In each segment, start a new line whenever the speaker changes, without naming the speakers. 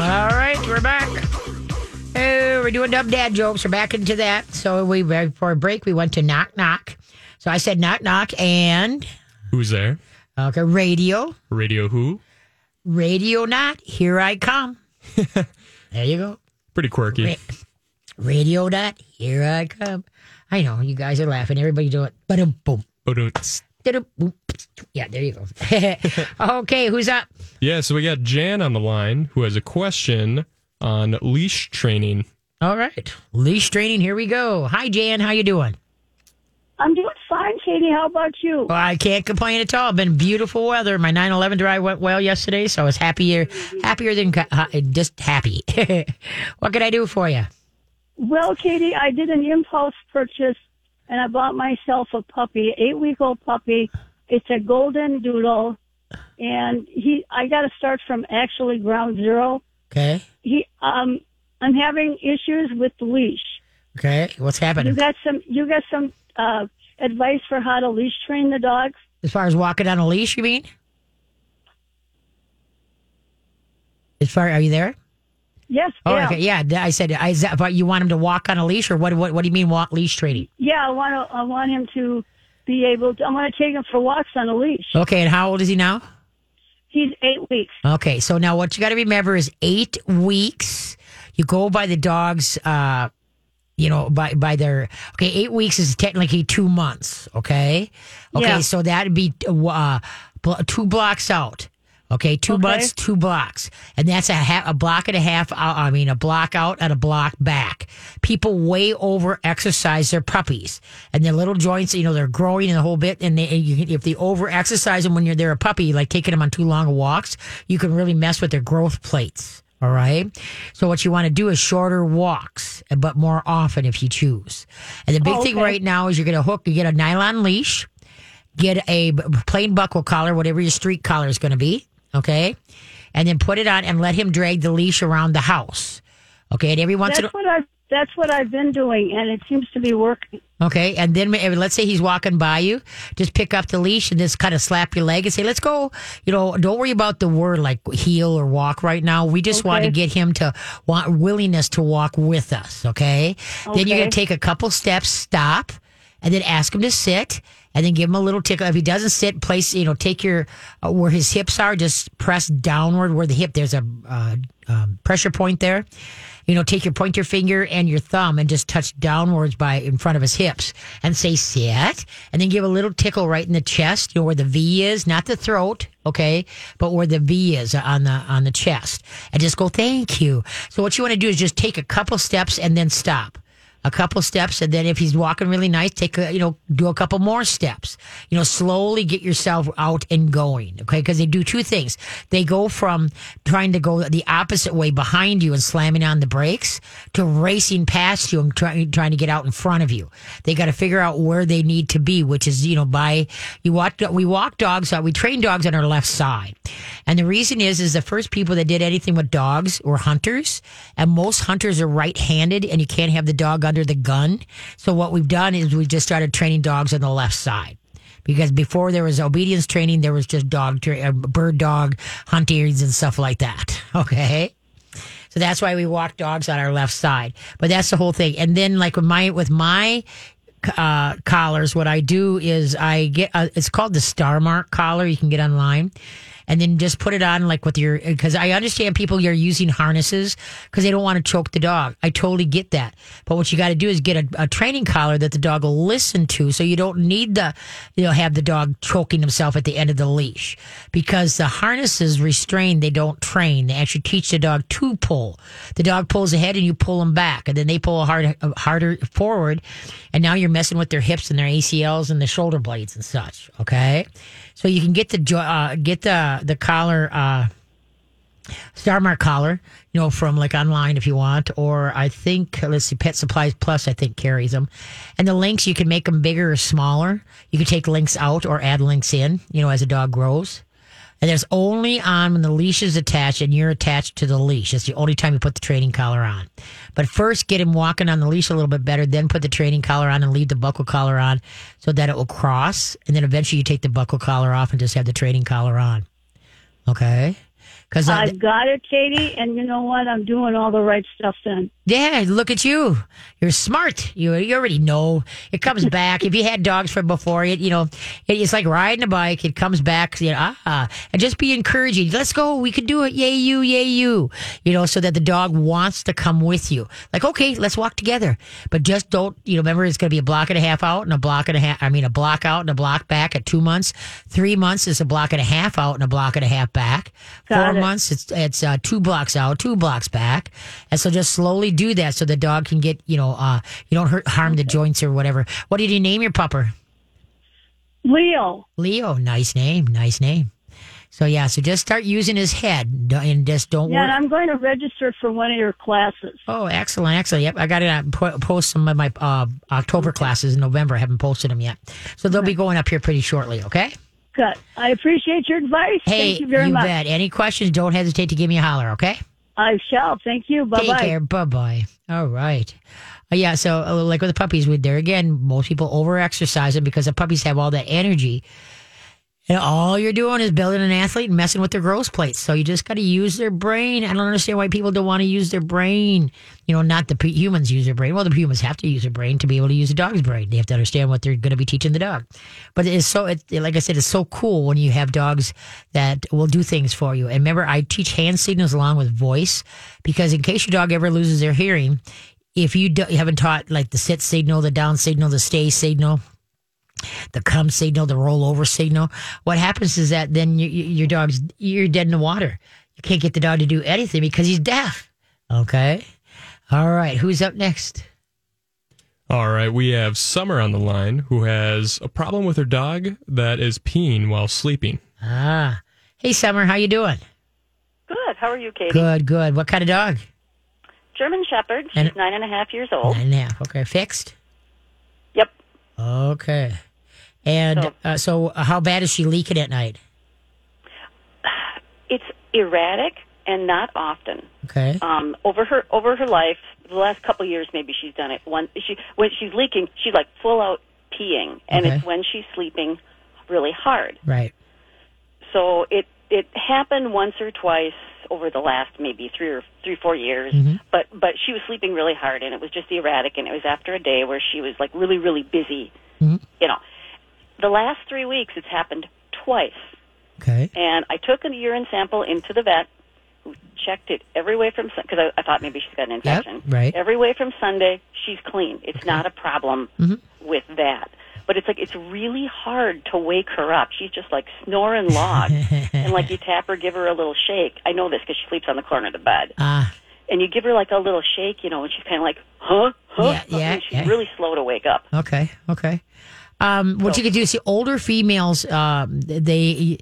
All right, we're back. Oh, we're doing dumb dad jokes. We're back into that. So we before a break, we went to knock knock. So I said knock knock and
Who's there?
okay, radio,
Radio who?
radio not. Here I come. there you go.
Pretty quirky.
Ra- radio not. Here I come. I know you guys are laughing. Everybody do it. But boom.
Ba-dum-ts.
Da-da-boom. Yeah, there you go. okay, who's up?
Yeah, so we got Jan on the line who has a question on leash training.
All right, leash training. Here we go. Hi, Jan. How you doing?
I'm doing fine, Katie. How about you?
Well, I can't complain at all. Been beautiful weather. My 9/11 drive went well yesterday, so I was happier, happier than just happy. what can I do for you?
Well, Katie, I did an impulse purchase and I bought myself a puppy, eight week old puppy. It's a golden doodle, and he. I got to start from actually ground zero.
Okay,
He. Um. I'm having issues with the leash.
okay. What's happening?
You got some. You got some uh, advice for how to leash train the dogs?
as far as walking on a leash? You mean? As far, are you there?
Yes.
Oh,
yeah.
okay. Yeah, I said. I, that, but you want him to walk on a leash, or what? What, what do you mean walk leash training?
Yeah. I want to. I want him to be able to. I want to take him for walks on a leash.
Okay, and how old is he now?
He's eight weeks.
Okay, so now what you got to remember is eight weeks. You go by the dog's, uh, you know, by by their. Okay, eight weeks is technically two months. Okay, okay,
Yeah.
so that'd be uh, two blocks out. Okay, two
Okay.
months, two blocks, and that's a ha- a block and a half. Out, I mean, a block out and a block back. People way over exercise their puppies, and their little joints. You know, they're growing in the whole bit, and they, you, can- if they over exercise them when you're they're a puppy, like taking them on too long walks, you can really mess with their growth plates. All right. So what you want to do is shorter walks, but more often if you choose. And the big
Oh,
thing right now is you're going to hook. You get a nylon leash get a plain buckle collar, whatever your street collar is going to be, okay? And then put it on and let him drag the leash around the house, okay? And every once in
That's
a
what I've that's what I've been doing, and it seems to be working.
okay, and then let's say he's walking by you, just pick up the leash and just kind of slap your leg and say, "Let's go." You know, don't worry about the word like heel or walk right now. We just want to get him to want willingness to walk with us, okay? Then you're gonna take a couple steps, stop, and then ask him to sit. And then give him a little tickle. If he doesn't sit, place you know, take your uh, where his hips are, just press downward where the hip. There's a uh, um, pressure point there. You know, take your pointer finger and your thumb and just touch downwards by in front of his hips and say sit, and then give a little tickle right in the chest, you know, where the V is, not the throat, okay, but where the V is on the on the chest, and just go thank you. So what you want to do is just take a couple steps and then stop a couple steps and then if he's walking really nice take a you know do a couple more steps. You know slowly get yourself out and going okay? Because they do two things. They go from trying to go the opposite way behind you and slamming on the brakes to racing past you and try, trying to get out in front of you. They got to figure out where they need to be which is you know by you walk we walk dogs uh, we train dogs on our left side. And the reason is is the first people that did anything with dogs were hunters and most hunters are right-handed and you can't have the dog under the gun so what we've done is we just started training dogs on the left side because before there was obedience training there was just dog tra- uh, bird dog huntings and stuff like that okay so that's why we walk dogs on our left side. But that's the whole thing. And then like with my with my uh, collars, what I do is I get a, it's called the Star Mark collar. You can get online. And then just put it on like with your, because I understand people are using harnesses because they don't want to choke the dog. I totally get that. But what you got to do is get a, a training collar that the dog will listen to so you don't need the, you know, have the dog choking himself at the end of the leash because the harnesses restrain, they don't train. They actually teach the dog to pull. The dog pulls ahead and you pull them back and then they pull hard, harder forward. And now you're messing with their hips and their ACLs and the shoulder blades and such. Okay. So you can get the, uh, get the, the collar, uh, Star Mark collar, you know, from like online if you want, or I think let's see, Pet Supplies Plus I think carries them, and the links you can make them bigger or smaller. You can take links out or add links in, you know, as a dog grows. And there's only on when the leash is attached and you're attached to the leash. That's the only time you put the training collar on. But first, get him walking on the leash a little bit better. Then put the training collar on and leave the buckle collar on so that it will cross. And then eventually you take the buckle collar off and just have the training collar on. Okay. Because
I've got it, Katie, and you know what? I'm doing all the right stuff then.
Yeah, look at you. You're smart. You you already know it comes back. if you had dogs from before, it you know it, it's like riding a bike. It comes back. You know, ah, and just be encouraging. Let's go. We can do it. Yay you, yay you. You know, so that the dog wants to come with you. Like, okay, let's walk together. But just don't. You know, remember it's going to be a block and a half out and a block and a half. I mean, a block out and a block back at two months. Three months is a block and a half out and a block and a half back.
Got
Four
it.
Months it's it's uh, two blocks out, two blocks back, and so just slowly do that so the dog can get you know uh you don't hurt harm the joints or whatever. What did you name your pupper?
Leo,
Leo. Nice name. Nice name. So yeah, so just start using his head and just don't
yeah. I'm going to register for one of your classes.
Oh, excellent, excellent. Yep, I got to uh, po- post some of my uh, October classes in November. I haven't posted them yet, so they'll be going up here pretty shortly. Okay.
I appreciate your advice.
Hey,
Thank you very much.
bet. Any questions? Don't hesitate to give me a holler. Okay.
I shall. Thank you. Bye bye.
Take care. Bye bye. All right. Uh, yeah. So, uh, like with the puppies, with there again, most people over exercise them because the puppies have all that energy. And all you're doing is building an athlete and messing with their growth plates. So you just got to use their brain. I don't understand why people don't want to use their brain. You know, not the p- humans use their brain. Well, the humans have to use their brain to be able to use a dog's brain. They have to understand what they're going to be teaching the dog. But it's so, it, like I said, it's so cool when you have dogs that will do things for you. And remember, I teach hand signals along with voice because in case your dog ever loses their hearing, if you, do, you haven't taught like the sit signal, the down signal, the stay signal, the come signal, the roll over signal. What happens is that then you, you- your dog's you're dead in the water. You can't get the dog to do anything because he's deaf. Okay. All right. Who's up next?
All right, we have Summer on the line who has a problem with her dog that is peeing while sleeping.
Ah. Hey, Summer. How you doing?
Good. How are you, Katie?
Good. Good. What kind of dog?
German Shepherd. She's
And-
nine and a half years old.
Nine and a half. Okay. Fixed. Okay. And
So-
uh, so, how bad is she leaking at night?
It's erratic and not often.
Okay.
Um, over her over her life, the last couple of years, maybe she's done it. One, she when she's leaking, she's like full out peeing, and
Okay.
it's when she's sleeping really hard.
Right.
So it it happened once or twice over the last maybe three or three four years.
Mm-hmm.
But but she was sleeping really hard, and it was just erratic, and it was after a day where she was like really really busy.
Mm-hmm.
You know, the last three weeks it's happened twice,
Okay.
and I took a urine sample into the vet. Who checked it every way from because I, I thought maybe she's got an infection.
right.
Every way from Sunday, she's clean. It's not a problem
Mm-hmm.
with that. But it's like it's really hard to wake her up. She's just like snoring log, and like you tap her, give her a little shake. I know this because she sleeps on the corner of the bed,
Ah.
and you give her like a little shake, you know, and she's kind of like, huh, huh.
Yeah, yeah,
and she's
yeah.
really slow to wake up.
Okay. Okay. Um, what you could do, is, see, older females, um, they,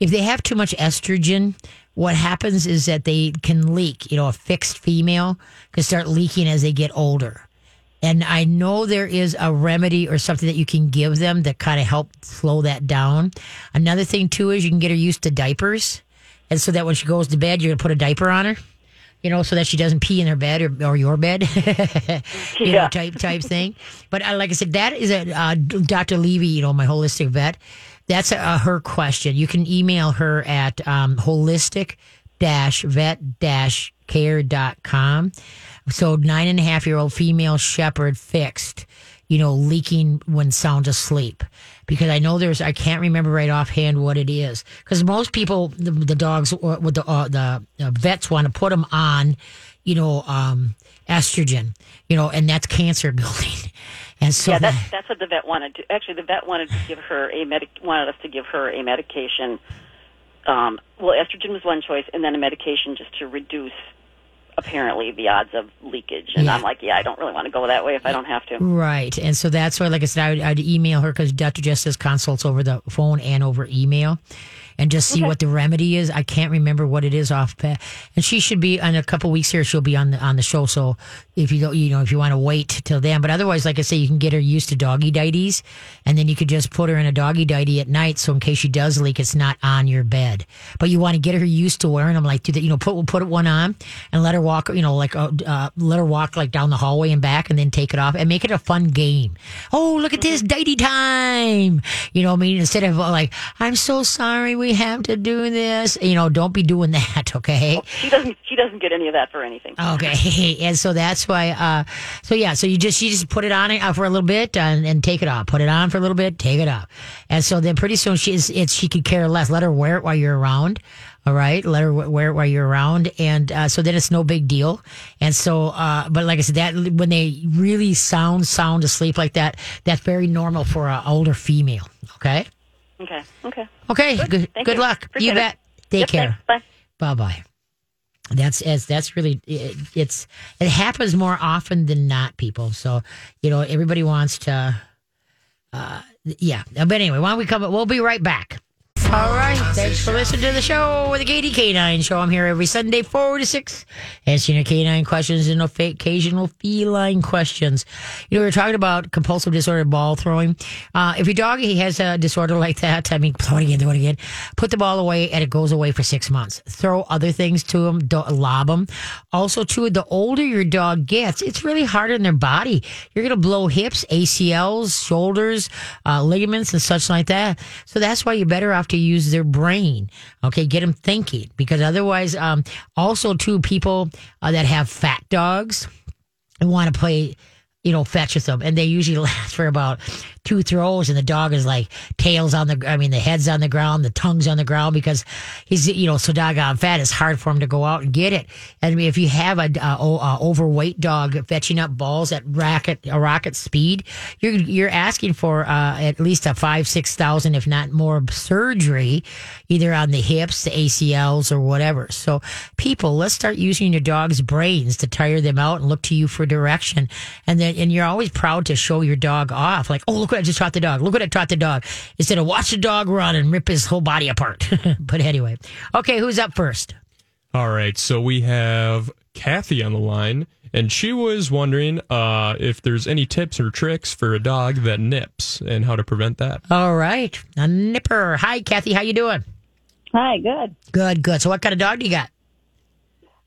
if they have too much estrogen, what happens is that they can leak. You know, a fixed female can start leaking as they get older. And I know there is a remedy or something that you can give them that kind of help slow that down. Another thing too is you can get her used to diapers, and so that when she goes to bed, you're gonna put a diaper on her. You know, so that she doesn't pee in her bed or, or your bed, you know, type type thing. But uh, like I said, that is a uh, Dr. Levy, you know, my holistic vet. That's a, a her question. You can email her at um, holistic vet care.com. So nine and a half year old female shepherd fixed, you know, leaking when sound asleep. Because I know there's, I can't remember right offhand what it is. Because most people, the, the dogs or with the uh, the uh, vets want to put them on, you know, um, estrogen, you know, and that's cancer building. And so
Yeah, that's that's what the vet wanted to. Actually, the vet wanted to give her a medic wanted us to give her a medication. Um, well, estrogen was one choice, and then a medication just to reduce apparently the odds of leakage. And
Yeah.
I'm like, yeah, I don't really want to go that way if I don't have to.
Right. And so that's why, like I said, I would, I'd email her because Dr. Jess does consults over the phone and over email and just see what the remedy is. I can't remember what it is off. pa- And she should be in a couple weeks here. She'll be on the, on the show. So if you don't, you know, if you want to wait till then, but otherwise, like I say, you can get her used to doggy dighties and then you could just put her in a doggy dighty at night. So in case she does leak, it's not on your bed, but you want to get her used to wearing them like, do that, you know, put, put one on and let her walk, you know, like, uh, uh, let her walk like down the hallway and back and then take it off and make it a fun game. Oh, look at this dighty time. You know what I mean? Instead of like, I'm so sorry we we have to do this? You know, don't be doing that, okay?
She doesn't. She doesn't get any of that for anything.
Okay, and so that's why. Uh, so yeah, so you just you just put it on uh, for a little bit and, and take it off. Put it on for a little bit, take it off, and so then pretty soon she's it's she could care less. Let her wear it while you're around. All right, let her wear it while you're around, and uh, so then it's no big deal. And so, uh, but like I said, that when they really sound sound asleep like that, that's very normal for an older female. Okay.
Okay. Okay.
Okay. Good. Good,
Thank you.
luck.
Appreciate
you
it.
bet. Take
Yep,
care.
thanks. Bye.
Bye bye. That's as that's really it, it's it happens more often than not, people. So you know everybody wants to, uh, yeah. But anyway, why don't we come? We'll be right back. All right. Thanks for listening to the show, with the Katie Canine Show. I'm here every Sunday, 4 to 6, answering your canine questions and occasional feline questions. You know, we were talking about compulsive disorder ball throwing. Uh, if your dog he has a disorder like that, I mean, throw it again, throw it again, put the ball away and it goes away for six months. Throw other things to him, lob them. Also, too, the older your dog gets, it's really hard on their body. You're going to blow hips, ACLs, shoulders, uh, ligaments, and such like that. So that's why you're better off to use their brain. Okay, get them thinking because otherwise, um, also too, people uh, that have fat dogs want to play, you know, fetch with them, and they usually last for about two throws, and the dog is like tails on the, I mean, the head's on the ground, the tongue's on the ground because he's, you know, so doggone fat. It's hard for him to go out and get it. And I mean, if you have a, overweight dog fetching up balls at rocket a rocket speed, you're you're asking for uh, at least a five six thousand, if not more, surgery, either on the hips, the ACLs, or whatever. So, people, let's start using your dog's brains to tire them out and look to you for direction. And then, and you're always proud to show your dog off, like, oh, look what I just taught the dog. Look what I taught the dog. Instead of watch the dog run and rip his whole body apart. but anyway, okay, who's up first?
All right, so we have Kathy on the line, and she was wondering uh, if there's any tips or tricks for a dog that nips and how to prevent that.
All right, a nipper. Hi, Kathy. How you doing?
Hi, good.
Good, good. So, what kind of dog do you got?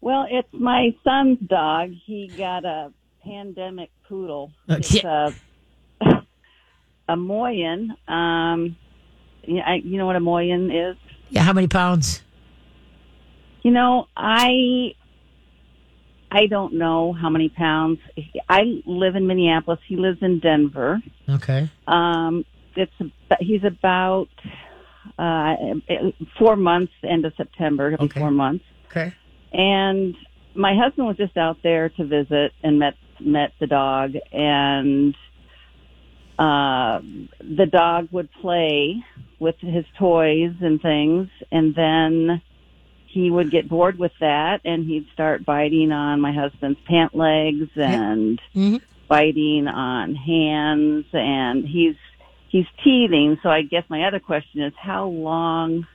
Well, it's my son's dog. He got a pandemic poodle.
Uh,
It's a, a Moyen. Um, you I, you know what a Moyen is?
Yeah, how many pounds?
You know, I I don't know how many pounds. I live in Minneapolis. He lives in Denver.
Okay.
Um, it's he's about uh, four months. End of September. It'll be
Okay.
four months.
Okay.
and my husband was just out there to visit and met met the dog and uh the dog would play with his toys and things and then he would get bored with that and he'd start biting on my husband's pant legs and
Mhm.
biting on hands and he's he's teething so i guess my other question is how long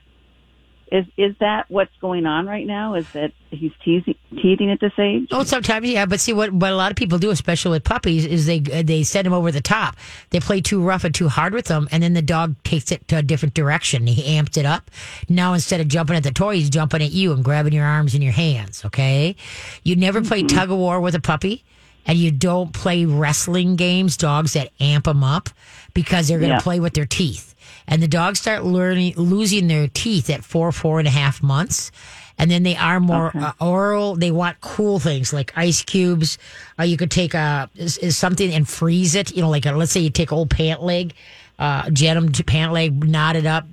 is is that what's going on right now? Is that he's teasing, teething at this age?
Oh, sometimes yeah, but see what what a lot of people do, especially with puppies, is they they send them over the top. They play too rough and too hard with them, and then the dog takes it to a different direction. He amps it up. Now instead of jumping at the toy, he's jumping at you and grabbing your arms and your hands. Okay, you never play mm-hmm. tug of war with a puppy. And you don't play wrestling games, dogs that amp them up because they're going to
Yeah.
play with their teeth. And the dogs start learning, losing their teeth at four, four and a half months. And then they are more uh, oral. They want cool things like ice cubes. Uh, you could take a is, is something and freeze it. You know, like a, let's say you take old pant leg, uh, leg, knot it up,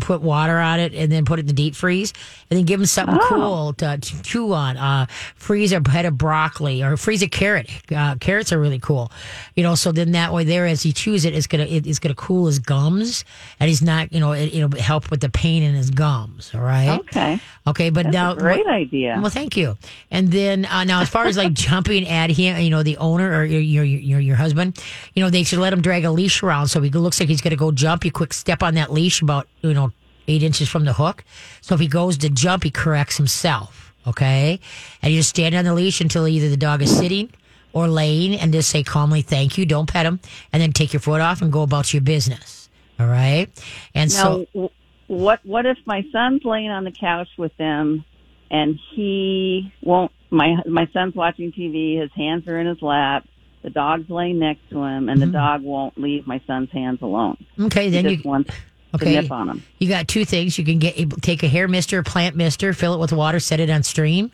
put water on it, and then put it in the deep freeze, and then give them something cool to, to chew on. Uh, freeze a head of broccoli or freeze a carrot. Uh, carrots are really cool, you know. So then that way, there as he chews it, it's gonna it, it's gonna cool his gums, and he's not, you know, it, it'll help with the pain in his gums. All right.
Okay,
Okay, but
that's
now
a great idea.
well, thank you. And then uh, now, as far as like jumping at him, you know, the owner or your your your, your husband, you know, they should let him drag a leash around so he looks like he's going to go jump. You quick step on that leash about you know eight inches from the hook. So if he goes to jump, he corrects himself. Okay, and you just stand on the leash until either the dog is sitting or laying, and just say calmly, "Thank you." Don't pet him, and then take your foot off and go about your business. All right, and
now,
so
what what if my son's laying on the couch with them, and he won't? My my son's watching TV. His hands are in his lap. The dog's laying next to him, and the dog won't leave my son's hands alone.
okay,
He
then
just
you
wants
Okay.
to nip on them.
You got two things. You can get take a hair mister, plant mister, fill it with water, set it on stream,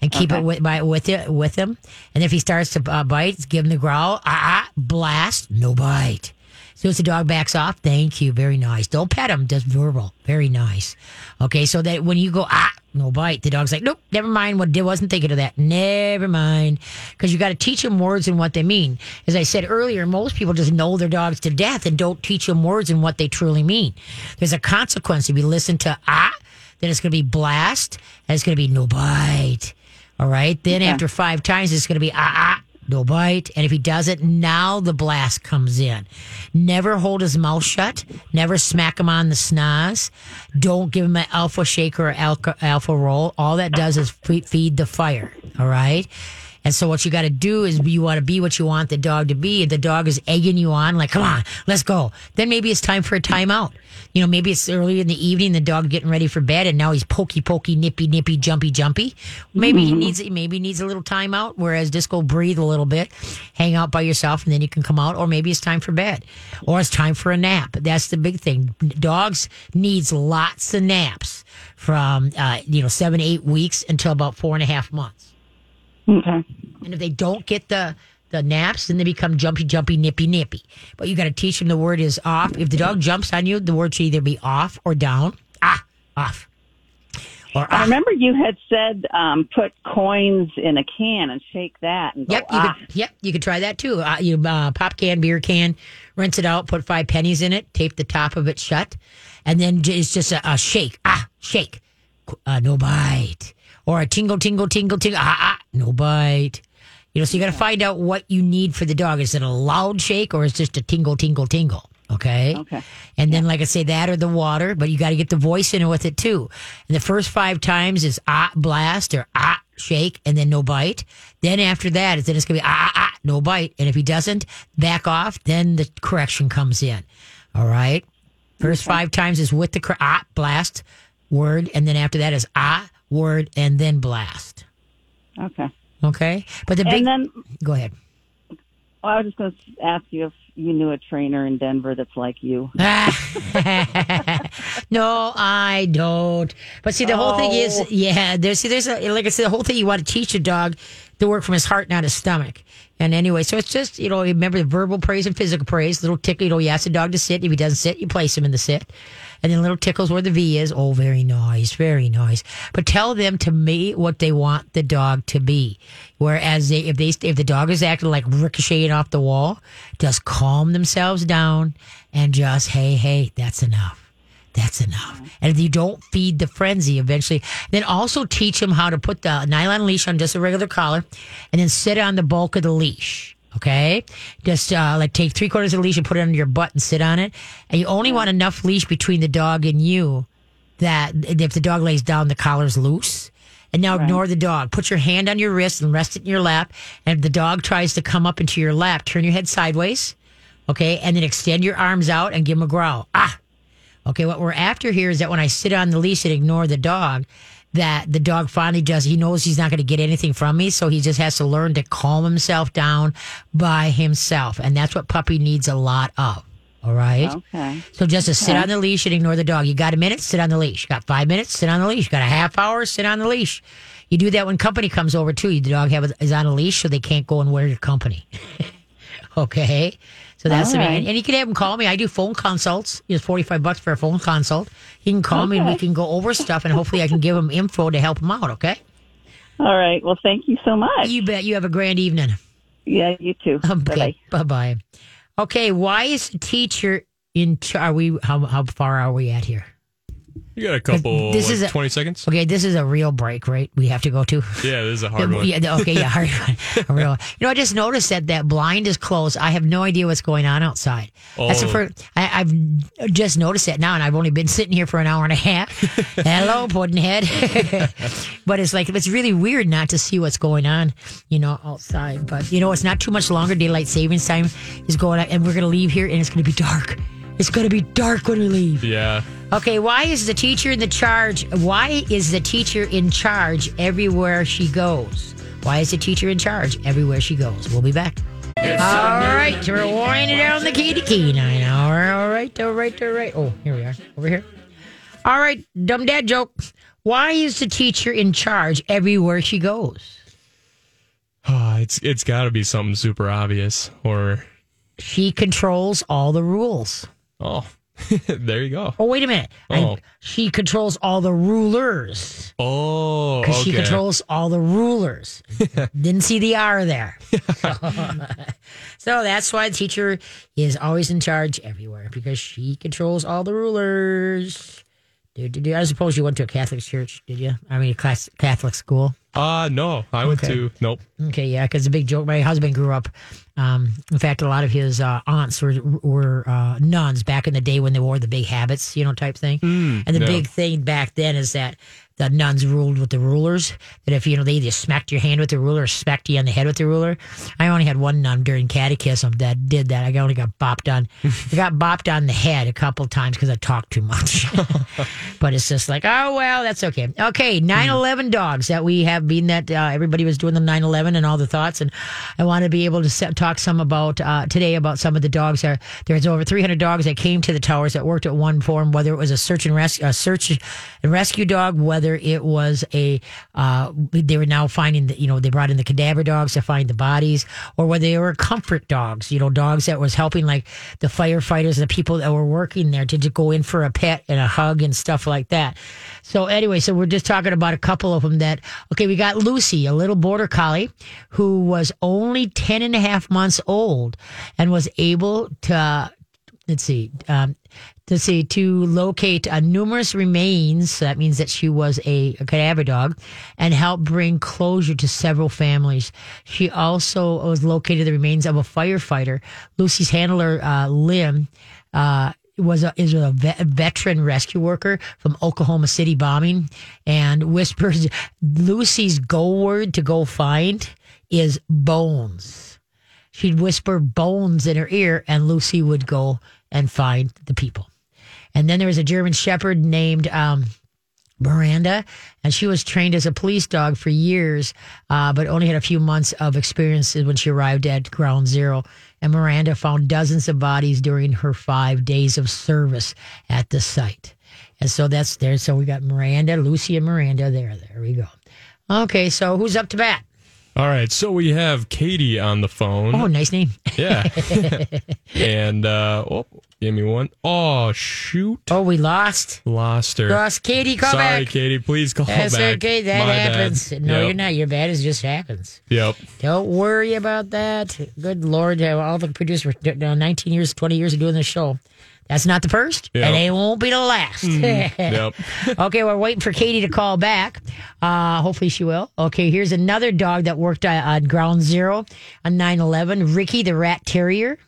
and keep it with by, with it with him. And if he starts to uh, bite, give him the growl. Ah, ah, blast, no bite. As soon as the dog backs off, thank you, very nice. Don't pet him, just verbal, very nice. Okay, so that when you go ah, no bite, the dog's like, nope, never mind. What wasn't thinking of that. Never mind, because you got to teach them words and what they mean. As I said earlier, most people just know their dogs to death and don't teach them words and what they truly mean. There's a consequence if you listen to ah, then it's going to be blast, and it's going to be no bite. All right. Then after five times, it's going to be ah ah no bite. And if he does it, now the blast comes in. Never hold his mouth shut. Never smack him on the snaz. Don't give him an alpha shaker or alpha, alpha roll. All that does is feed the fire. All right. And so what you got to do is you want to be what you want the dog to be. The dog is egging you on, like, come on, let's go. Then maybe it's time for a timeout. You know, maybe it's early in the evening, the dog getting ready for bed, and now he's pokey, pokey, nippy, nippy, jumpy, jumpy. Maybe he needs maybe he needs a little timeout. Whereas just go breathe a little bit, hang out by yourself, and then you can come out. Or maybe it's time for bed, or it's time for a nap. That's the big thing. Dogs needs lots of naps from uh, you know seven, eight weeks until about four and a half months.
Okay.
And if they don't get the the naps, then they become jumpy, jumpy, nippy, nippy. But you got to teach them the word is off. If the dog jumps on you, the word should either be off or down. Ah, off. Or
I
ah.
remember you had said um, put coins in a can and shake that and go,
Yep, you
ah.
could. Yep, you could try that too. Uh, you uh, pop can, beer can, rinse it out, put five pennies in it, tape the top of it shut, and then it's just a, a shake. Ah, shake. Uh, no bite. Or a tingle, tingle, tingle, tingle. Ah, ah, no bite. You know, so you got to find out what you need for the dog. Is it a loud shake or is it just a tingle, tingle, tingle? Okay.
Okay.
And then, like I say, that or the water, but you got to get the voice in with it too. And the first five times is ah blast or ah shake, and then no bite. Then after that, is then it's gonna be ah ah ah no bite. And if he doesn't back off, then the correction comes in. All right. First five times is with the cor- ah blast word, and then after that is ah word, and then blast.
Okay.
Okay. But the big
And then
go ahead.
well, I was just going to ask you if you knew a trainer in Denver that's like you.
no, I don't. But see, the whole thing
Oh.
is, yeah. There's see, there's a like I said, the whole thing. You want to teach a dog to work from his heart, not his stomach. And anyway, so it's just you know, remember the verbal praise and physical praise. Little tickle, you know, you ask the dog to sit. If he doesn't sit, you place him in the sit. And then little tickles where the V is. Oh, very nice, very nice. But tell them to me what they want the dog to be. Whereas they, if they if the dog is acting like ricocheting off the wall, just calm themselves down and just hey hey, that's enough. That's enough. And if you don't feed the frenzy, eventually, then also teach them how to put the nylon leash on just a regular collar, and then sit on the bulk of the leash. Okay, just uh, like take three quarters of the leash and put it under your butt and sit on it. And you only want enough leash between the dog and you that if the dog lays down, the collar's loose. And now ignore the dog. Put your hand on your wrist and rest it in your lap. And if the dog tries to come up into your lap, turn your head sideways. Okay. And then extend your arms out and give him a growl. Ah. Okay. What we're after here is that when I sit on the leash and ignore the dog, that the dog finally does. he knows he's not going to get anything from me. So he just has to learn to calm himself down by himself. And that's what puppy needs a lot of. All right.
Okay.
So just to sit on the leash and ignore the dog. You got a minute, sit on the leash. You got five minutes, sit on the leash. You got a half hour, sit on the leash. You do that when company comes over too. You the dog have, is on a leash, so they can't go and wear your company. okay, so that's
All
the
right.
and, and you can have them call me. I do phone consults. It's forty five bucks for a phone consult. He can call me and we
Okay.
can go over stuff, and hopefully I can give him info to help him out. Okay,
All right. Well, thank you so much.
you bet. You have a grand evening.
yeah, you too. Bye bye.
Okay, bye bye. Okay, why is teacher in? char- Are we? How how far are we at here?
You got a couple,
This
like,
is a-
20 seconds?
Okay, this is a real break, right? We have to go to.
Yeah, this is a hard one.
Yeah, okay, yeah, hard one. A real. You know, I just noticed that that blind is closed. I have no idea what's going on outside. That's the
Oh.
first. I, I've just noticed that now, and I've only been sitting here for an hour and a half. Hello, Puddinhead. but it's like it's really weird not to see what's going on, you know, outside. But you know, it's not too much longer. Daylight savings time is going on, and we're gonna leave here, and it's gonna be dark. It's gonna be dark when we leave.
Yeah.
Okay, why is the teacher in the charge? Why is the teacher in charge everywhere she goes? Why is the teacher in charge everywhere she goes? We'll be back. It's All right, we're winding down the key to key nine. All right, all right, all right, all right. Oh, here we are, over here. All right, dumb dad joke. Why is the teacher in charge everywhere she goes?
Oh, it's it's got to be something super obvious, or
She controls all the rules.
Oh, there you go.
Oh, wait a minute. I-
Oh.
she controls all the rulers
Oh,
because
okay.
she controls all the rulers. Didn't see the R there. so that's why the teacher is always in charge everywhere because she controls all the rulers. Do, do. I suppose you went to a Catholic church, did you? I mean, a class, Catholic school.
Uh no, I went
Okay.
to nope.
Okay, yeah, because a big joke. My husband grew up. Um, in fact, a lot of his uh, aunts were were uh, nuns back in the day when they wore the big habits, you know, type thing. and the
yeah.
big thing back then is that the nuns ruled with the rulers. That if you know they either smacked your hand with the ruler or smacked you on the head with the ruler. I only had one nun during catechism that did that. I only got bopped on. I got bopped on the head a couple times because I talked too much. but it's just like, oh well, that's okay. Okay, 9-11 dogs that we have been that uh, everybody was doing the 9-11 and all the thoughts, and I want to be able to set, talk some about uh, today about some of the dogs. There, there's over 300 dogs that came to the towers that worked at one form, whether it was a search and rescue, a search and rescue dog, whether it was a, uh, they were now finding that you know, they brought in the cadaver dogs to find the bodies, or whether they were comfort dogs, you know, dogs that was helping like the firefighters, and the people that were working there to, to go in for a pet and a hug and stuff like that. So anyway, so we're just talking about a couple of them that, okay, we got Lucy, a little border collie who was only 10 and a half months old and was able to, let's see, um, to see to locate uh, numerous remains. So that means that she was a, a cadaver dog, and help bring closure to several families. She also was located the remains of a firefighter. Lucy's handler, uh, Lim, uh, was a, is a vet, veteran rescue worker from Oklahoma City bombing, and whispers Lucy's go word to go find is bones. She'd whisper bones in her ear, and Lucy would go and find the people. And then there was a German Shepherd named um, Miranda, and she was trained as a police dog for years, uh, but only had a few months of experience when she arrived at Ground Zero. And Miranda found dozens of bodies during her five days of service at the site. And so that's there. So we got Miranda, Lucy, and Miranda there. There we go. Okay, so who's up to bat?
All right, so we have Katie on the phone.
Oh, nice name.
Yeah. and uh oh, give me one. Oh shoot.
Oh, we lost.
Lost her.
Lost Katie. Call
Sorry,
back.
Katie. Please call
That's
back.
okay. That
My bad.
happens. No,
Yep.
you're not. You're bad. It just happens.
Yep.
Don't worry about that. Good Lord, all the producers, uh, 19 years, 20 years of doing this show. That's not the first,
Yep.
and it won't be the last.
Yep.
okay, we're waiting for Katie to call back. Uh, hopefully she will. Okay, here's another dog that worked uh, on Ground Zero on 9 11. Ricky the Rat Terrier.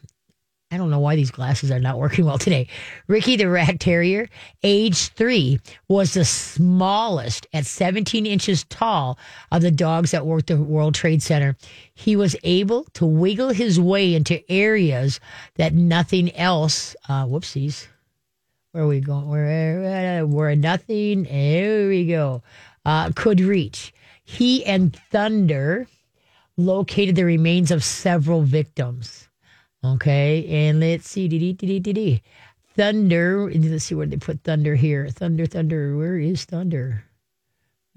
I don't know why these glasses are not working well today. Ricky the Rat Terrier, age three, was the smallest at 17 inches tall of the dogs that worked the World Trade Center. He was able to wiggle his way into areas that nothing else, uh, whoopsies, where are we going? Where, where nothing, there we go, uh, could reach. He and Thunder located the remains of several victims. Okay, and let's see. Thunder. Let's see where they put Thunder here. Thunder, Thunder. Where is Thunder?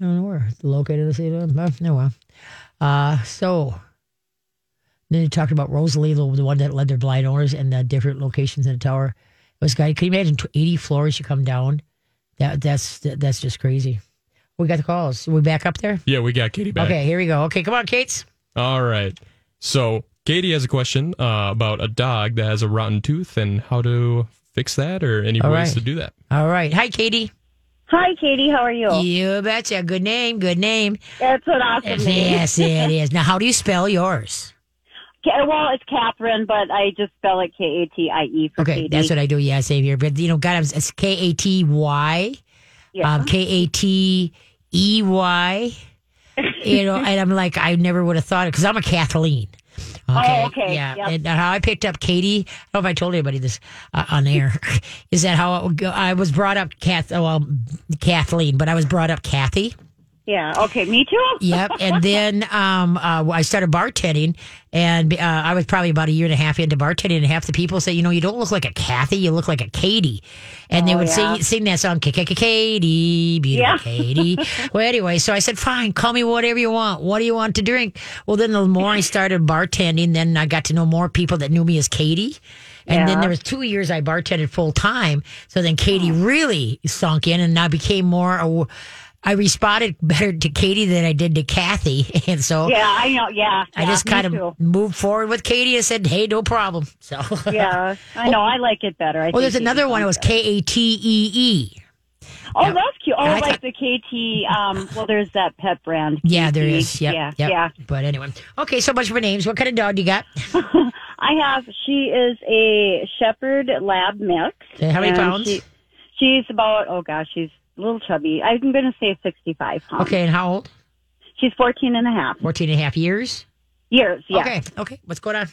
I don't know where. Located. Let's see. uh, No, well. Uh, so then they talked about Rosalie, the, the one that led their blind owners and the different locations in the tower. It was guy. Can you imagine eighty floors you come down? That that's that's just crazy. We got the calls. we back up there?
Yeah, we got Katie back.
Okay, here we go. Okay, come on, Kate's.
All right. So Katie has a question uh, about a dog that has a rotten tooth and how to fix that or any
All
ways
right.
to do that.
All right. Hi, Katie.
Hi, Katie. How are you?
You betcha. Good name. Good name.
That's an awesome name.
Yes, it is. Now, how do you spell yours?
Ca- Well, it's Catherine, but I just spell it K A T I E for
Okay,
Katie.
that's what I do. Yeah, save here. But, you know, God, I'm- it's K A T Y,
Yeah.
um, K A T E Y. You know, and I'm like, I never would have thought it because I'm a Kathleen. Okay.
Oh, okay.
Yeah.
Yep.
And how I picked up Katie, I don't know if I told anybody this uh, on air, is that how it? I was brought up Kath, well, Kathleen, but I was brought up Kathy.
Yeah. Okay. Me too.
Yep. And then um, uh, I started bartending, and uh, I was probably about a year and a half into bartending, and half the people say, you know, you don't look like a Kathy, you look like a Katie. And they
Oh,
would
yeah.
sing, sing that song, Katie, beautiful
Yeah.
Katie. well, anyway, so I said, fine, call me whatever you want. What do you want to drink? Well, then the more I started bartending, then I got to know more people that knew me as Katie. And then there was two years I bartended full time. So then Katie really sunk in and I became more, aw- I responded better to Katie than I did to Kathy. And so
Yeah, I know. Yeah.
I
yeah,
just kind
too.
of moved forward with Katie and said, hey, no problem. So,
Yeah, I know. I like it better. I
well, there's another one. It was. K A T E E.
Oh, that's cute. Oh,
I
like
thought-
the KT. Um, well, there's that pet brand.
Yeah, there is. Yep,
Yeah,
yep.
yeah.
But anyway, okay. So much for names. What kind of dog do you got?
I have. She is a Shepherd Lab mix.
Okay, how many pounds?
She, she's about. Oh gosh, she's a little chubby. I'm going to say 65 pounds.
Okay, and how old?
She's 14 and a half
14 and a half years.
years. Yeah.
Okay, okay. What's going on?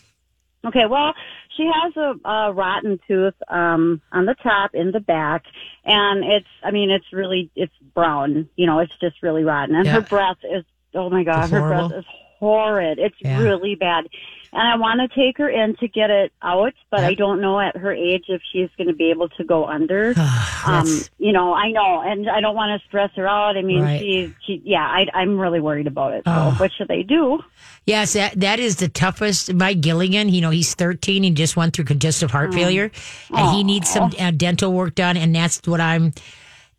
Okay, well, she has a, a rotten tooth um, on the top, in the back, and it's, I mean, it's really, it's brown. You know, it's just really rotten. And
Yeah.
her breath is, oh my God,
It's
her
horrible?
breath is horrid. It's
Yeah.
really bad. And I want to take her in to get it out, but
Yep.
I don't know at her age if she's going to be able to go under. um, you know, I know, and I don't want to stress her out. I mean,
Right.
she, she, yeah, I, I'm really worried about it. So,
Oh.
what should I do?
Yes, that that is the toughest. my Gilligan, you know, he's 13. He just went through congestive
Mm.
heart failure, and he needs some uh, dental work done. And that's what I'm.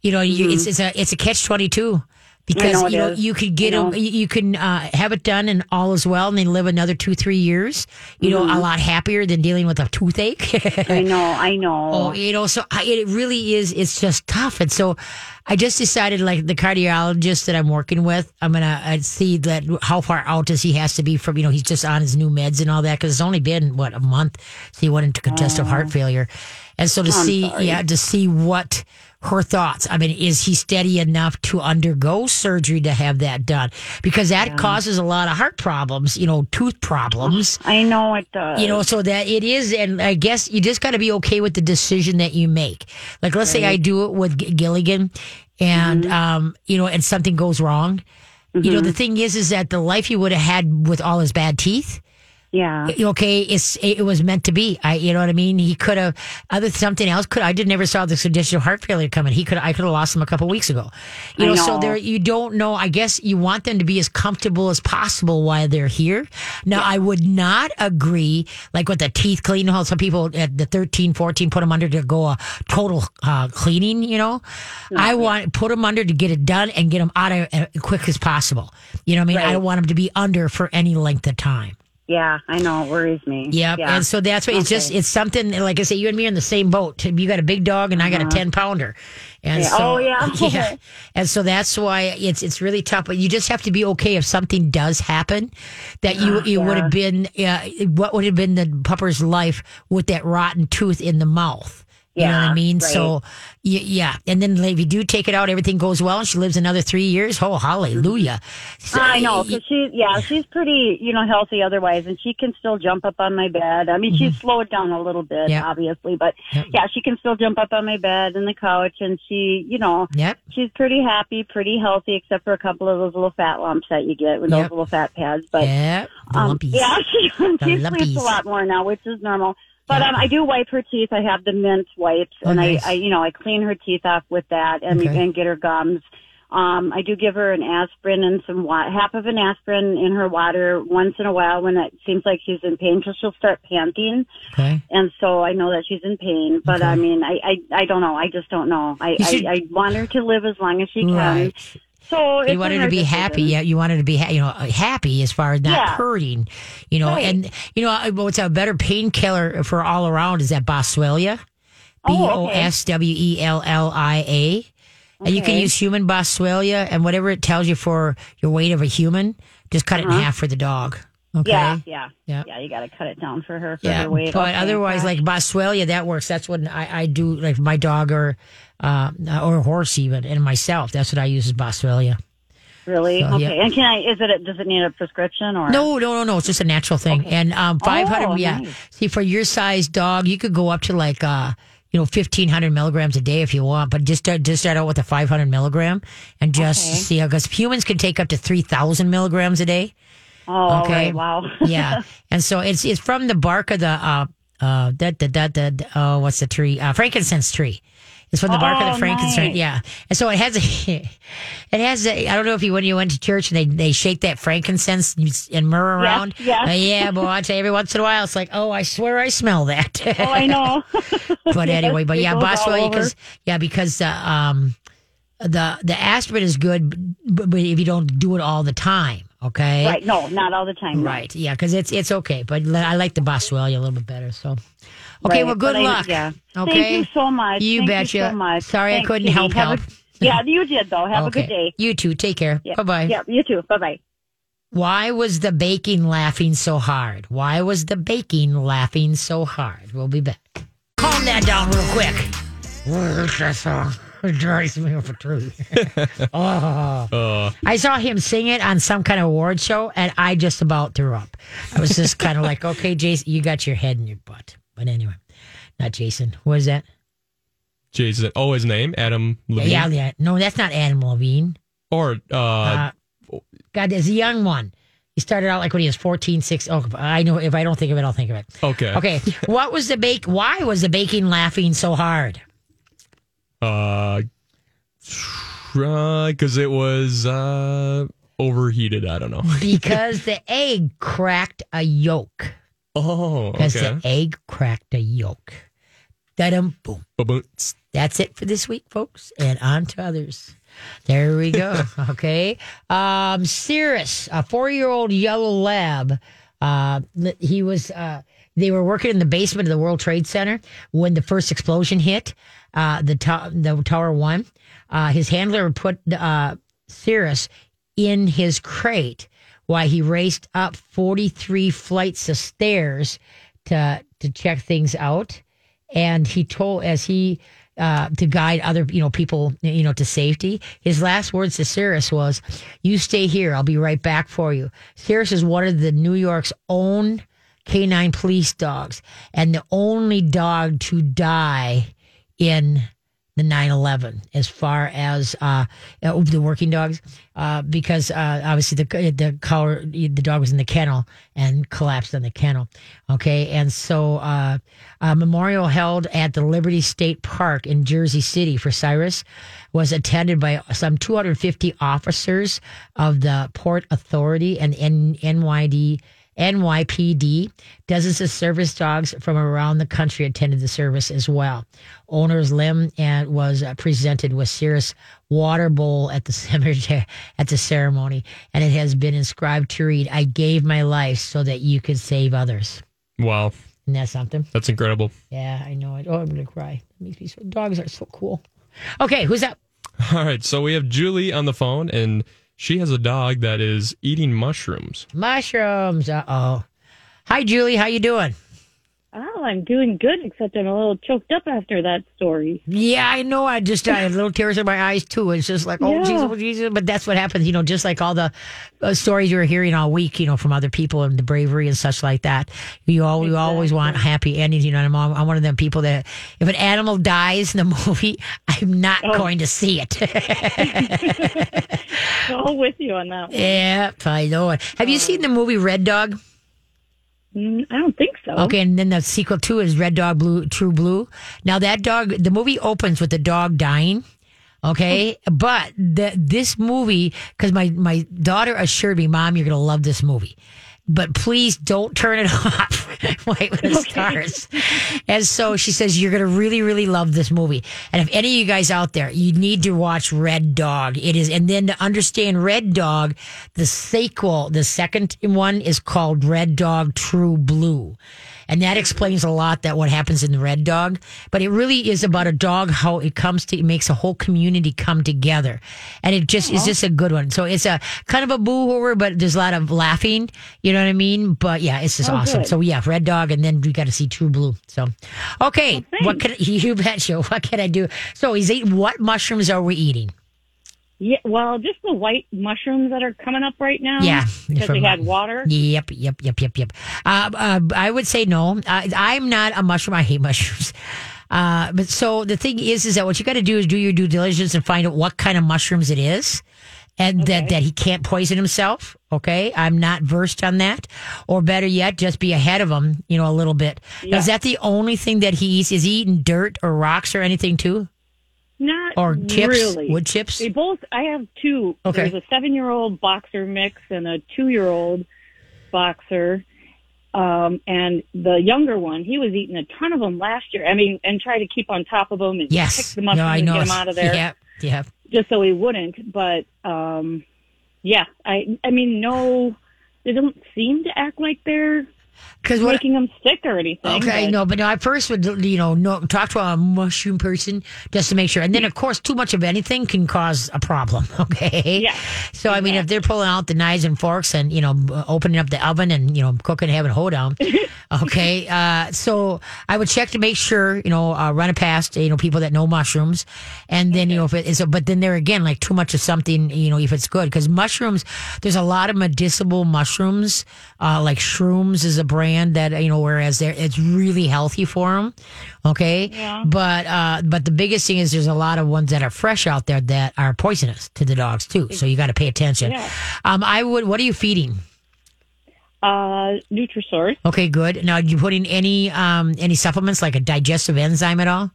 You know, you, it's it's a it's a catch 22 because
Mm-hmm. know
you know
is.
you could get
know.
him, you you can uh, have it done and all is well, and then live another two three years. You know, a lot happier than dealing with a toothache.
Mm-hmm. I know, I know.
Oh, you know, so I, it really is. It's just tough, and so I just decided, like the cardiologist that I'm working with, I'm gonna uh, see that how far out does he has to be from. You know, he's just on his new meds and all that because it's only been what a month. So he went into congestive heart failure, and so to
Oh. I'm
see,
sorry.
yeah, to see what her thoughts. I mean, is he steady enough to undergo surgery to have that done? Because that causes a lot of heart problems. You know, tooth problems.
I know it does.
You know, so that it is, and I guess you just got to be okay with the decision that you make. Like, let's say I do it with Gilligan, and
Mm-hmm.
um, you know, and something goes wrong. You know, the thing is, is that the life he would have had with all his bad teeth.
Yeah.
Okay, it's it was meant to be. I, you know what I mean. He could have other something else. Could I did never saw the condition of heart failure coming. He could I could have lost him a couple weeks ago. You
I
know, so there you don't know. I guess you want them to be as comfortable as possible while they're here. Now, I would not agree like with the teeth cleaning. How some people at the 13, 14 put them under to go a total uh, cleaning. You know, I want put them under to get it done and get them out of as quick as possible. You know what I mean? I don't want them to be under for any length of time.
Yeah, I know. It worries me.
Yep.
Yeah.
And so that's what it's just it's something like I say, you and me are in the same boat. You got a big dog and I got a ten pounder. And
Uh-huh. Yeah.
so
Oh, yeah.
yeah. And so that's why it's it's really tough. But you just have to be okay if something does happen that you you would have been uh, what would have been the pupper's life with that rotten tooth in the mouth. You know what I mean?
right.
So, yeah. And then if you do take it out, everything goes well, and she lives another three years. Oh, hallelujah! So-
I know because she, yeah, she's pretty, you know, healthy otherwise, and she can still jump up on my bed. I mean, she's slowed down a little bit,
Mm-hmm.
Obviously, but
Yep.
yeah, she can still jump up on my bed and the couch, and she, you know,
Yep.
she's pretty happy, pretty healthy, except for a couple of those little fat lumps that you get with
Yep.
those little fat pads. But
Yep.
Um, yeah, she, she sleeps a lot more now, which is normal. But um, I do wipe her teeth. I have the mint wipes,
Oh,
and
nice.
I, I, you know, I clean her teeth off with that, and
Okay.
and get her gums. Um, I do give her an aspirin and some wa- half of an aspirin in her water once in a while when it seems like she's in pain, because she'll start panting,
Okay.
and so I know that she's in pain. But
Okay.
I mean, I, I, I don't know. I just don't know. I,
should-
I, I want her to live as long as she can. So
you wanted to be
decision.
happy. Yeah, you wanted to be, ha- you know, happy as far as not
Yeah.
hurting. You know,
Right.
and you know what's a better painkiller for all around is that Boswellia, B O S W E L L I A. Oh, okay. S W L L I A. And you can use human Boswellia and whatever it tells you for your weight of a human, just cut it in half for the dog. Okay.
Uh-huh. Yeah, yeah, yeah. You got to cut it down for her for
Yeah,
her weight.
but
Okay,
otherwise, like Boswellia, that works. That's what I, I do, like my dog or uh, or a horse even, and myself. That's what I use is Boswellia.
Really?
So,
okay.
yeah.
And can I? Is it? Does it need a prescription or?
No, no, no, no. It's just a natural thing. And um, five hundred.
Oh,
yeah.
nice.
See, for your size dog, you could go up to like uh, you know, 1500 milligrams a day if you want, but just start, just start out with a 500 milligram and just
Okay.
see how, because humans can take up to 3000 milligrams a day.
Oh,
Okay.
right. Wow.
yeah. And so it's, it's from the bark of the, uh, uh, that, that, that, that, oh, what's the tree? Uh, frankincense tree. It's from the bark of
Oh,
the frankincense.
nice.
Yeah. And so it has a, it has a, I don't know if you, when you went to church and they, they shake that frankincense and myrrh around.
yes.
Uh, yeah, boy, I tell you, every once in a while, it's like, oh, I swear I smell that.
oh, I know.
but anyway, but yeah, Boswell, because yeah, because uh, um, the the aspirin is good, but, but if you don't do it all the time, okay,
right. No, not all the time. no.
right, yeah, because it's it's okay. But I like the Boswellia a little bit better. So, okay,
Right,
well, good
but I-
luck.
yeah.
Okay,
Thank you so much.
You
Thank
betcha.
You so much.
Sorry I couldn't
Katie.
help help.
A, yeah, you did though. Have
okay.
a good day.
You too. Take care.
Yeah.
Bye bye.
Yeah, you too. Bye bye.
Why was the baking laughing so hard? Why was the baking laughing so hard? We'll be back. Calm that down real quick. What's that song? It drives me up a tree. oh.
Uh,
I saw him sing it on some kind of award show, and I just about threw up. I was just kind of like, okay, Jason, you got your head in your butt. But anyway, not Jason. What is that?
Jason. Oh, his name Adam Levine.
Yeah, yeah. No, that's not Adam Levine.
Or uh,
Uh, God, there's a young one. He started out like when he was 14, 16. Oh, I know. If I don't think of it, I'll think of it.
okay.
Okay. what was the bake? Why was the baking laughing so hard?
Uh, because it was uh overheated. I don't know.
Because the egg cracked a yolk.
Oh,
Because
okay.
the egg cracked a yolk. Da-dum, boom.
Ba-boom.
That's it for this week, folks, and on to others. There we go. okay. Um, Sirius, a four-year-old yellow lab. Uh, he was. Uh, they were working in the basement of the World Trade Center when the first explosion hit. Uh, the to- the Tower One. Uh, his handler put uh, Sirius in his crate while he raced up 43 flights of stairs to to check things out and he told as he uh, to guide other you know people you know to safety. His last words to Sirius was, "You stay here. I'll be right back for you." Sirius is one of the New York's own canine police dogs and the only dog to die in the 9-11 as far as uh, uh, the working dogs uh, because uh, obviously the the collar the dog was in the kennel and collapsed in the kennel. Okay. And so uh, a memorial held at the Liberty State Park in Jersey City for Sirius was attended by some 250 officers of the Port Authority and N- NYD NYPD. Dozens of service dogs from around the country attended the service as well. Owner's Lim and was uh, presented with Sirius water bowl at the cemetery at the ceremony, and it has been inscribed to read, "I gave my life so that you could save others."
Wow,
Isn't that something?
that's incredible.
Yeah, I know it. Oh, I'm gonna cry. It makes me so. Dogs are so cool. Okay, who's up?
All right, so we have Julie on the phone, and she has a dog that is eating mushrooms.
Mushrooms. Uh oh. Hi, Julie. How you doing?
Oh, I'm doing good, except I'm a little choked up after that story.
Yeah, I know. I just I have little tears in my eyes too. It's just like, oh
Yeah.
Jesus, oh, Jesus. But that's what happens, you know. Just like all the uh, stories you were hearing all week, you know, from other people and the bravery and such like that. You all you always want happy endings, you know. I'm, I'm one of them people that if an animal dies in the movie, I'm not
Oh.
going to see it.
All with you on that one.
yeah, I know it. Have you seen the movie Red Dog?
Mm, I don't think so.
Okay, and then the sequel two is Red Dog Blue True Blue. Now that dog the movie opens with the dog dying. Okay, but the this movie because my my daughter assured me, Mom, you're gonna love this movie. But please don't turn it off right when it starts. And so she says, You're going to really, really love this movie. And if any of you guys out there, you need to watch Red Dog. It is, and then to understand Red Dog, the sequel, the second one is called Red Dog True Blue. And that explains a lot that what happens in the Red Dog. But it really is about a dog, how it comes to, it makes a whole community come together. And it just is just a good one. So it's a kind of a boo horror, but there's a lot of laughing. You know what I mean? But yeah, it's just
Oh,
awesome.
good.
So yeah, Red Dog, and then we got to see True Blue. So, okay,
thanks.
what can you bet, betcha? What can I do? So he's eating. What mushrooms are we eating?
Yeah, well, just the white mushrooms that are coming up right now.
Yeah,
because we had water.
Yep, yep, yep, yep, yep. Uh, uh, I would say no. I, I'm not a mushroom. I hate mushrooms. Uh, but so the thing is, is that what you got to do is do your due diligence and find out what kind of mushrooms it is. And that, that he can't poison himself. Okay. I'm not versed on that. Or better yet, just be ahead of him, you know, a little bit. Now, Is that the only thing that he eats? Is he eating dirt or rocks or anything too?
Not
Or chips?
really.
Wood chips?
They both. I have two.
Okay.
There's a seven-year-old boxer mix and a two-year-old boxer. Um, and the younger one, he was eating a ton of them last year. I mean, and try to keep on top of them and pick them up
no,
and get them out of there,
Yeah. Yeah.
just so he wouldn't. But um, yeah, I. I mean, no, they don't seem to act like they're
Because what
making them sick or anything.
Okay,
but-
no, but no, I first would, you know, no, talk to a mushroom person just to make sure. And then, of course, too much of anything can cause a problem. Okay.
Yeah,
So, I mean, if they're pulling out the knives and forks and, you know, opening up the oven and, you know, cooking, having a hoedown. Okay. Uh, so I would check to make sure, you know, uh, run it past, you know, people that know mushrooms. And then, you know, if it is, but then there again, like too much of something, you know, if it's good, because mushrooms, there's a lot of medicinal mushrooms, uh, like shrooms is a brand that, you know, whereas they're, it's really healthy for them. Okay.
Yeah.
But, uh, but the biggest thing is there's a lot of ones that are fresh out there that are poisonous to the dogs too. So you got to pay attention.
Yeah.
Um, I would, what are you feeding?
uh, Nutrisource.
Okay, good. Now, you putting any um any supplements like a digestive enzyme at all?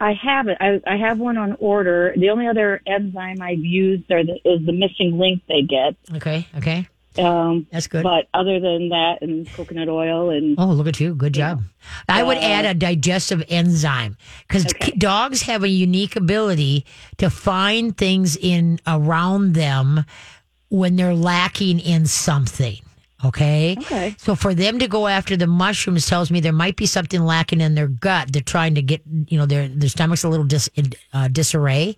I have it. I, I have one on order. The only other enzyme I've used are the, is the missing link they get.
Okay, okay,
Um,
that's good.
but other than that, and coconut oil and
Oh, look at you. Good job. I would add a digestive enzyme because dogs have a unique ability to find things in around them when they're lacking in something. Okay.
Okay.
So for them to go after the mushrooms tells me there might be something lacking in their gut. They're trying to get, you know, their their stomach's a little dis, uh, disarray.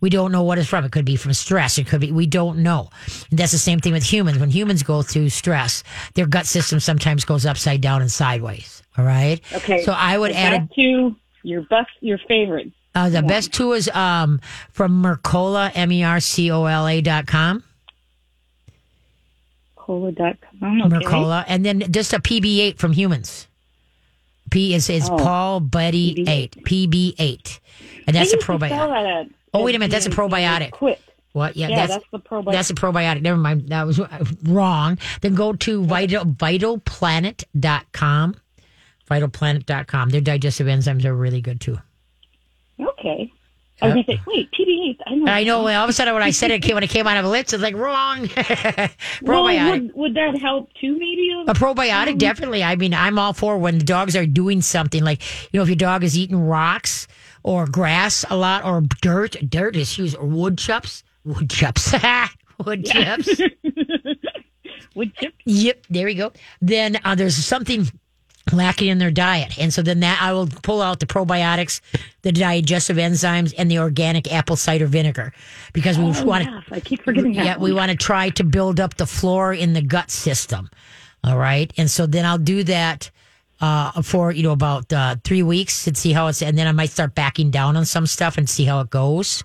We don't know what it's from. It could be from stress. It could be, we don't know. And that's the same thing with humans. When humans go through stress, their gut system sometimes goes upside down and sideways. All right.
okay.
So I would add
two, your best, your favorite.
uh, the best two is um, from Mercola, M E R C O L A dot com.
Cola.com. Okay.
Mercola. And then just a PB8 from humans. P is, is
Oh.
Paul Buddy 8. PB8. And that's a probiotic.
that at-
Oh, wait a minute, that's a probiotic.
Quit.
What? Yeah,
Yeah,
that's,
that's, the probiotic.
That's a probiotic. Never mind. That was uh, wrong. Then go to vital, vitalplanet.com. Vitalplanet.com. Their digestive enzymes are really good too.
okay. I was going to say, wait, PB8. I know.
I know. All of a sudden, when I said it, came when it came out of the lips, it's like wrong.
Well,
probiotic.
would, would that help too, maybe?
A probiotic, um, definitely. I mean, I'm all for when the dogs are doing something like, you know, if your dog is eating rocks or grass a lot or dirt, dirt is huge, or wood chips, wood chips, wood chips.
Would chip?
Yep, there we go. Then uh, there's something lacking in their diet. And so then that I will pull out the probiotics, the digestive enzymes, and the organic apple cider vinegar because we
Oh,
want to
I keep forgetting that.
yeah, we want to try to build up the flora in the gut system. All right. And so then I'll do that uh, for, you know, about uh, three weeks and see how it's, and then I might start backing down on some stuff and see how it goes.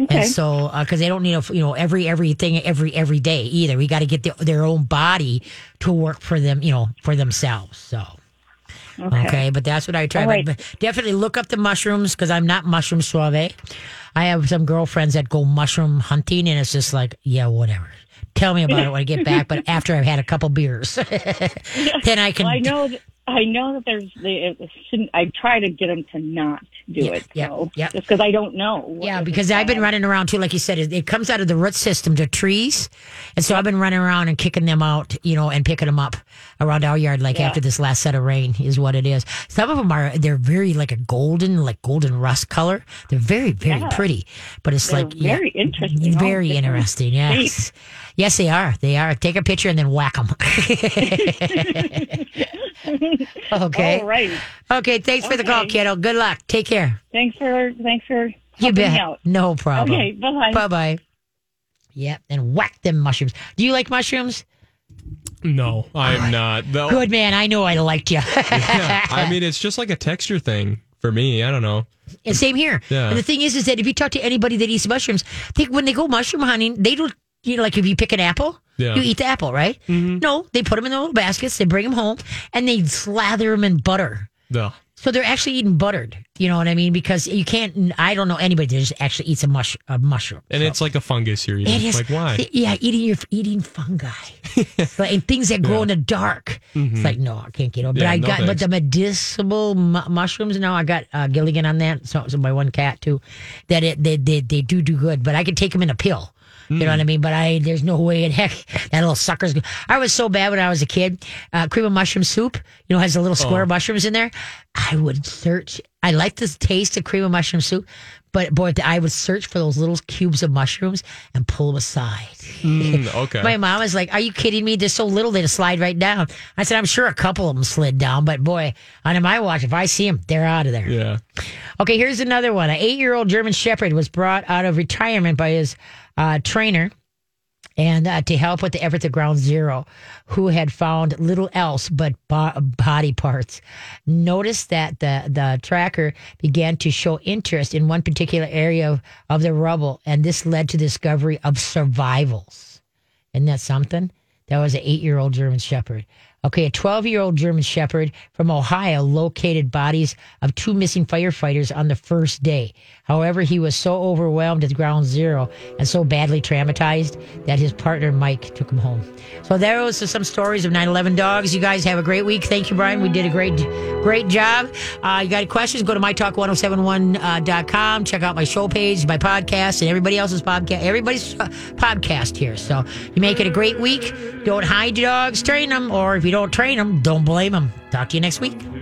Okay.
And so, because they don't need, a, you know, every everything every every day either. We got to get the, their own body to work for them, you know, for themselves. So, okay, but that's what I try.
Right.
but definitely look up the mushrooms because I'm not mushroom suave. I have some girlfriends that go mushroom hunting, and it's just like, yeah, whatever. Tell me about it when I get back, but after I've had a couple beers, then I can.
Well, I know. That, I know that there's. They. I try to get them to not do
Yeah,
it.
yeah,
so,
yeah.
Just because I don't know.
Yeah, because I've been running around too, like you said, it, it comes out of the root system to trees, and so I've been running around and kicking them out, you know, and picking them up around our yard. Like
Yeah.
after this last set of rain is what it is. Some of them are they're very like a golden, like golden rust color. They're very very
Yeah.
pretty, but it's
They're
like yeah,
very interesting,
very interesting. Yes, yes, they are. They are. Take a picture and then whack them. okay.
All right.
Okay. Thanks for the call,
Okay.
kiddo. Good luck. Take care.
Thanks for. Thanks for.
You
helping
bet.
Me out.
No problem.
Okay. Bye bye.
Bye bye. Yep, and whack them mushrooms. Do you like mushrooms?
No, I'm not. Though,
Good man, I know I liked you.
yeah, I mean, it's just like a texture thing for me. I don't know.
and same here.
Yeah.
And the thing is, is that if you talk to anybody that eats mushrooms, they, when they go mushroom hunting, they don't. You know, like if you pick an apple,
Yeah.
you eat the apple, right? No, they put them in their little baskets, they bring them home, and they slather them in butter.
No.
So they're actually eating buttered. You know what I mean? Because you can't. I don't know anybody that just actually eats a mush a mushroom.
And
So-
it's like a fungus you're eating.
is
Like why?
Yeah, eating your eating fungi, like, and things that grow in the dark. It's like no, I can't get over. But
Mm-hmm. Yeah,
I
no
got but the medicinal mu- mushrooms now. I got uh, Gilligan on that. So, so my one cat too. That it they, they they do do good. But I could take them in a pill. You know what I mean? But I there's no way in heck that little sucker's. go- I was so bad when I was a kid. Uh, cream of mushroom soup, you know, has a little square
Oh.
mushrooms in there. I would search. I like the taste of cream of mushroom soup, but boy, I would search for those little cubes of mushrooms and pull them aside.
Mm, okay.
My mom was like, "Are you kidding me? They're so little they just slide right down." I said, "I'm sure a couple of them slid down, but boy, on my watch, if I see them, they're out of there."
yeah.
Okay, here's another one. An eight-year-old German Shepherd was brought out of retirement by his uh, trainer. And uh, to help with the effort to Ground Zero, who had found little else but bo- body parts. Notice that the, the tracker began to show interest in one particular area of, of the rubble, and this led to the discovery of survivals. Isn't that something? That was an eight year old German Shepherd. Okay, a 12 year old German Shepherd from Ohio located bodies of two missing firefighters on the first day. However, he was so overwhelmed at ground zero and so badly traumatized that his partner Mike took him home. So there was some stories of 9/11 dogs. You guys have a great week. Thank you, Brian. We did a great, great job. Uh, you got questions? Go to mytalk1071.com. Check out my show page, my podcast, and everybody else's podcast. Everybody's uh, podcast here. So you make it a great week. Don't hide your dogs. Train them, or if you don't train them, don't blame them. Talk to you next week.